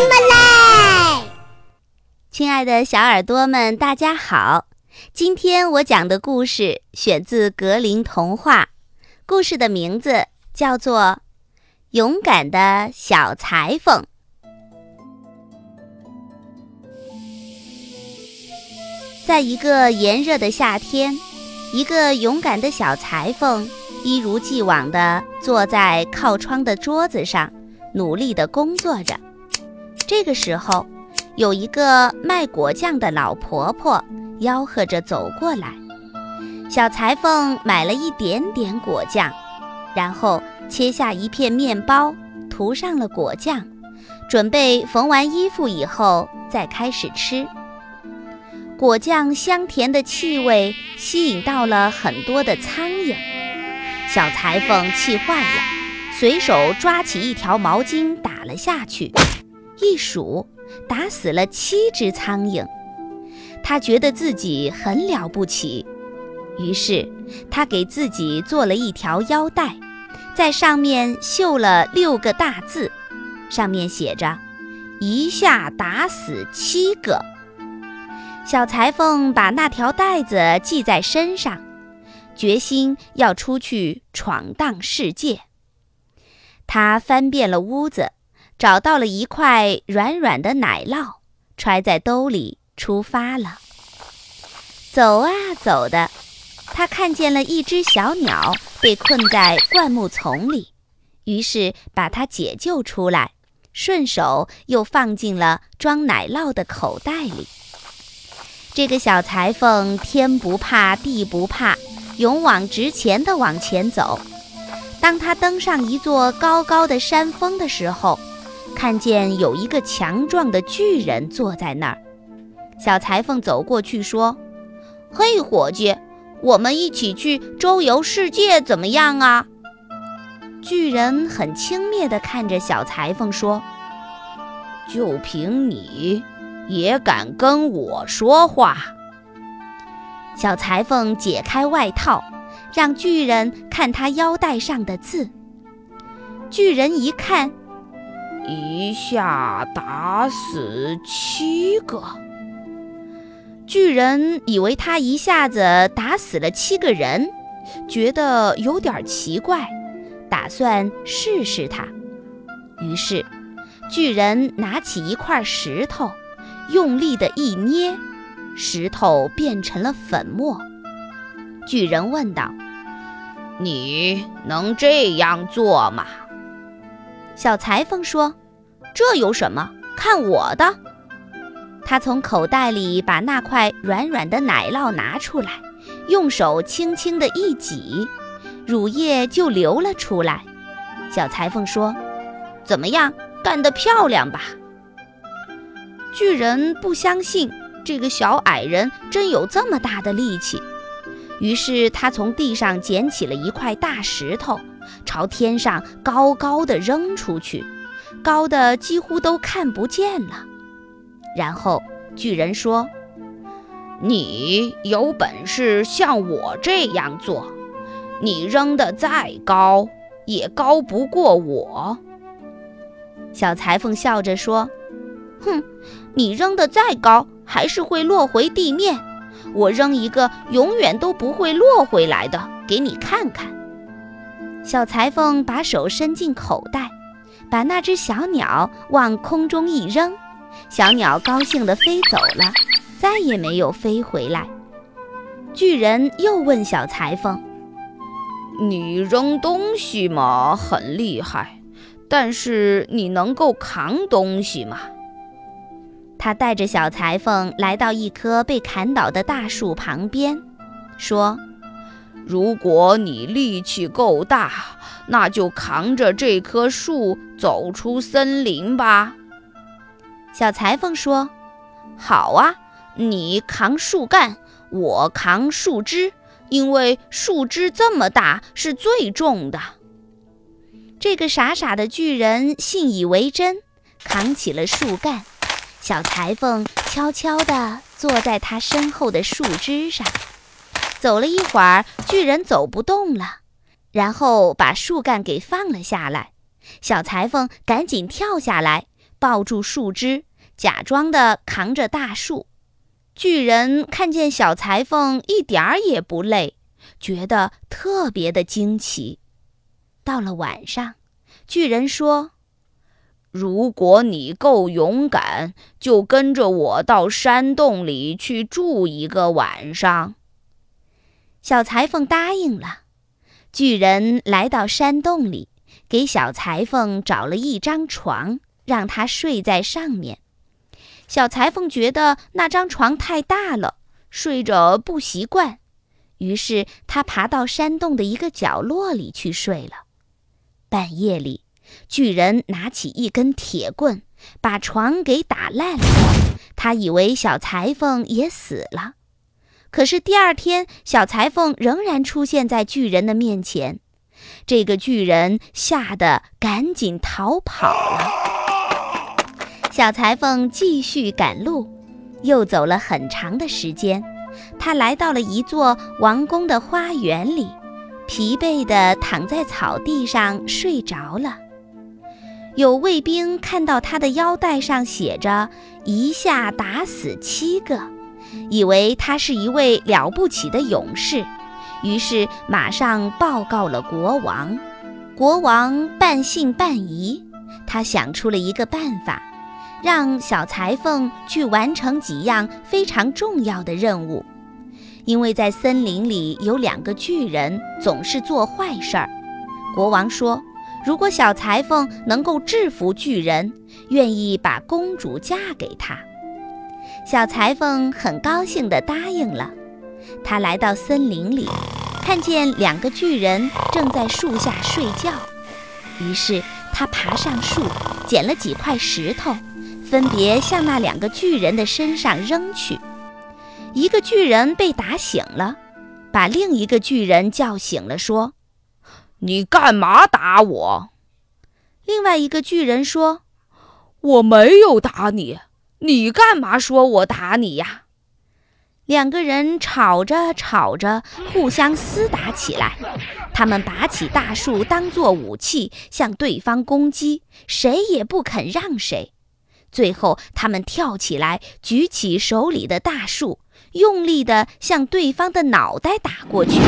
么嘞？亲爱的小耳朵们，大家好！今天我讲的故事选自格林童话，故事的名字叫做《勇敢的小裁缝》。在一个炎热的夏天，一个勇敢的小裁缝一如既往地坐在靠窗的桌子上，努力地工作着。这个时候，有一个卖果酱的老婆婆吆喝着走过来。小裁缝买了一点点果酱，然后切下一片面包，涂上了果酱，准备缝完衣服以后再开始吃。果酱香甜的气味吸引到了很多的苍蝇，小裁缝气坏了，随手抓起一条毛巾打了下去，一数，打死了七只苍蝇。他觉得自己很了不起，于是他给自己做了一条腰带，在上面绣了六个大字，上面写着：“一下打死七个。”小裁缝把那条带子系在身上，决心要出去闯荡世界。他翻遍了屋子，找到了一块软软的奶酪，揣在兜里出发了。走啊走的，他看见了一只小鸟被困在灌木丛里，于是把它解救出来，顺手又放进了装奶酪的口袋里。这个小裁缝天不怕地不怕，勇往直前地往前走。当他登上一座高高的山峰的时候，看见有一个强壮的巨人坐在那儿。小裁缝走过去说：“嘿，伙计，我们一起去周游世界怎么样啊？”巨人很轻蔑地看着小裁缝说：“就凭你。”也敢跟我说话？小裁缝解开外套，让巨人看他腰带上的字。巨人一看，一下打死七个。巨人以为他一下子打死了七个人，觉得有点奇怪，打算试试他。于是，巨人拿起一块石头。用力的一捏，石头变成了粉末。巨人问道：“你能这样做吗？”小裁缝说：“这有什么？看我的！”他从口袋里把那块软软的奶酪拿出来，用手轻轻地一挤，乳液就流了出来。小裁缝说：“怎么样？干得漂亮吧？”巨人不相信这个小矮人真有这么大的力气，于是他从地上捡起了一块大石头，朝天上高高的扔出去，高的几乎都看不见了。然后巨人说：“你有本事像我这样做，你扔得再高，也高不过我。”小裁缝笑着说。哼，你扔的再高，还是会落回地面。我扔一个永远都不会落回来的，给你看看。小裁缝把手伸进口袋，把那只小鸟往空中一扔，小鸟高兴地飞走了，再也没有飞回来。巨人又问小裁缝：“你扔东西嘛，很厉害，但是你能够扛东西吗？”他带着小裁缝来到一棵被砍倒的大树旁边，说：“如果你力气够大，那就扛着这棵树走出森林吧。”小裁缝说：“好啊，你扛树干，我扛树枝，因为树枝这么大是最重的。”这个傻傻的巨人信以为真，扛起了树干。小裁缝悄悄地坐在他身后的树枝上，走了一会儿，巨人走不动了，然后把树干给放了下来。小裁缝赶紧跳下来，抱住树枝，假装的扛着大树。巨人看见小裁缝一点儿也不累，觉得特别的惊奇。到了晚上，巨人说：“如果你够勇敢，就跟着我到山洞里去住一个晚上。”小裁缝答应了。巨人来到山洞里，给小裁缝找了一张床，让他睡在上面。小裁缝觉得那张床太大了，睡着不习惯，于是他爬到山洞的一个角落里去睡了。半夜里，巨人拿起一根铁棍，把床给打烂了。他以为小裁缝也死了，可是第二天，小裁缝仍然出现在巨人的面前。这个巨人吓得赶紧逃跑了。小裁缝继续赶路，又走了很长的时间。他来到了一座王宫的花园里，疲惫地躺在草地上睡着了。有卫兵看到他的腰带上写着“一下打死七个”，以为他是一位了不起的勇士，于是马上报告了国王。国王半信半疑，他想出了一个办法。让小裁缝去完成几样非常重要的任务，因为在森林里有两个巨人总是做坏事儿。国王说：“如果小裁缝能够制服巨人，愿意把公主嫁给他。”小裁缝很高兴地答应了。他来到森林里，看见两个巨人正在树下睡觉，于是他爬上树，捡了几块石头。分别向那两个巨人的身上扔去，一个巨人被打醒了，把另一个巨人叫醒了，说：“你干嘛打我？”另外一个巨人说：“我没有打你，你干嘛说我打你呀？”两个人吵着吵着，互相厮打起来。他们拔起大树当作武器，向对方攻击，谁也不肯让谁。最后，他们跳起来，举起手里的大树，用力地向对方的脑袋打过去。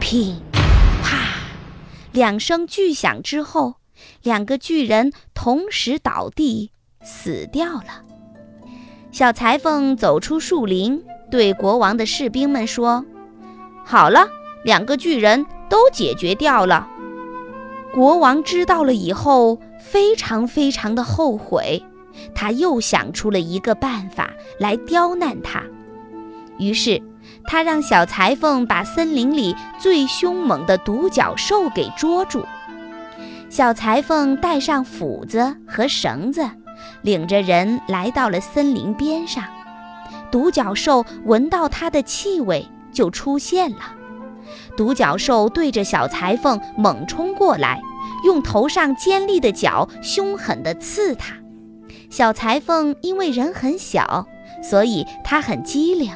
噼啪，两声巨响之后，两个巨人同时倒地，死掉了。小裁缝走出树林，对国王的士兵们说：“好了，两个巨人都解决掉了。”国王知道了以后，非常非常的后悔。他又想出了一个办法来刁难他，于是他让小裁缝把森林里最凶猛的独角兽给捉住。小裁缝带上斧子和绳子，领着人来到了森林边上。独角兽闻到它的气味就出现了。独角兽对着小裁缝猛冲过来，用头上尖利的角凶狠地刺他。小裁缝因为人很小，所以他很机灵。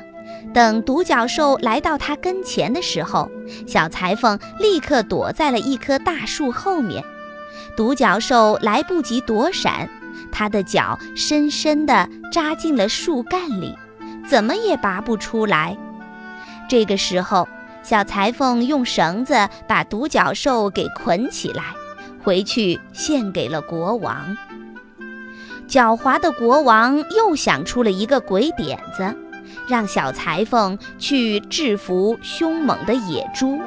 等独角兽来到他跟前的时候，小裁缝立刻躲在了一棵大树后面。独角兽来不及躲闪，它的脚深深地扎进了树干里，怎么也拔不出来。这个时候，小裁缝用绳子把独角兽给捆起来，回去献给了国王。狡猾的国王又想出了一个鬼点子，让小裁缝去制服凶猛的野猪。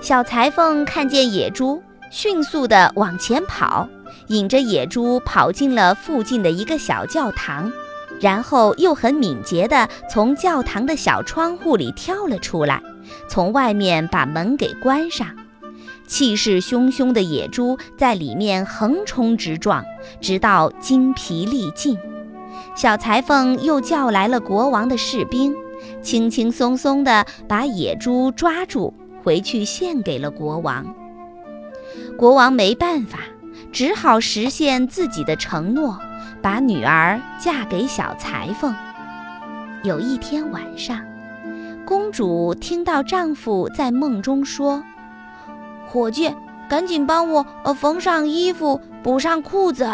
小裁缝看见野猪，迅速地往前跑，引着野猪跑进了附近的一个小教堂，然后又很敏捷地从教堂的小窗户里跳了出来，从外面把门给关上。气势汹汹的野猪在里面横冲直撞，直到精疲力尽。小裁缝又叫来了国王的士兵，轻轻松松地把野猪抓住，回去献给了国王。国王没办法，只好实现自己的承诺，把女儿嫁给小裁缝。有一天晚上，公主听到丈夫在梦中说。伙计，赶紧帮我缝上衣服，补上裤子。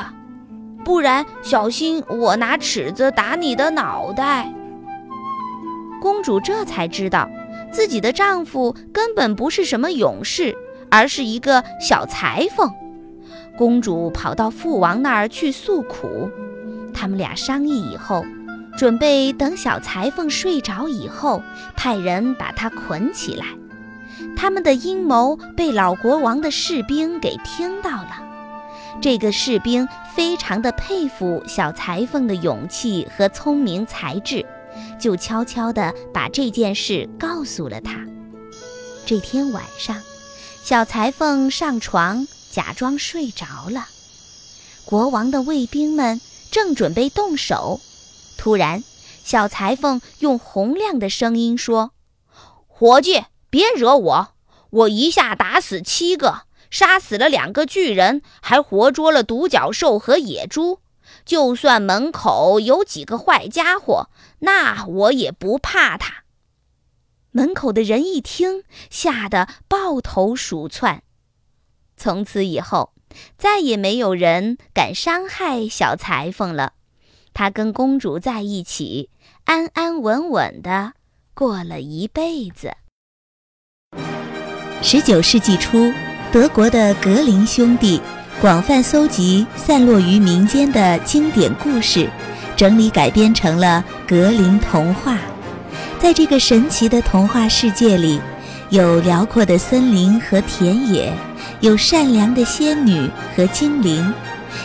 不然小心我拿尺子打你的脑袋。公主这才知道，自己的丈夫根本不是什么勇士，而是一个小裁缝。公主跑到父王那儿去诉苦，他们俩商议以后，准备等小裁缝睡着以后，派人把他捆起来。他们的阴谋被老国王的士兵给听到了。这个士兵非常的佩服小裁缝的勇气和聪明才智，就悄悄地把这件事告诉了他。这天晚上，小裁缝上床。假装睡着了，国王的卫兵们正准备动手，突然，小裁缝用洪亮的声音说：“伙计，别惹我！我一下打死七个，杀死了两个巨人，还活捉了独角兽和野猪。就算门口有几个坏家伙，那我也不怕他。”门口的人一听，吓得抱头鼠窜。从此以后，再也没有人敢伤害小裁缝了。他跟公主在一起，安安稳稳的过了一辈子。十九世纪初，德国的格林兄弟广泛搜集散落于民间的经典故事，整理改编成了格林童话。在这个神奇的童话世界里，有辽阔的森林和田野。有善良的仙女和精灵，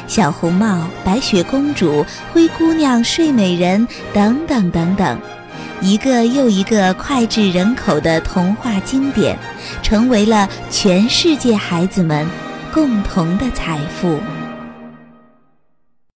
小红帽、白雪公主、灰姑娘、睡美人等等等等，一个又一个脍炙人口的童话经典，成为了全世界孩子们共同的财富。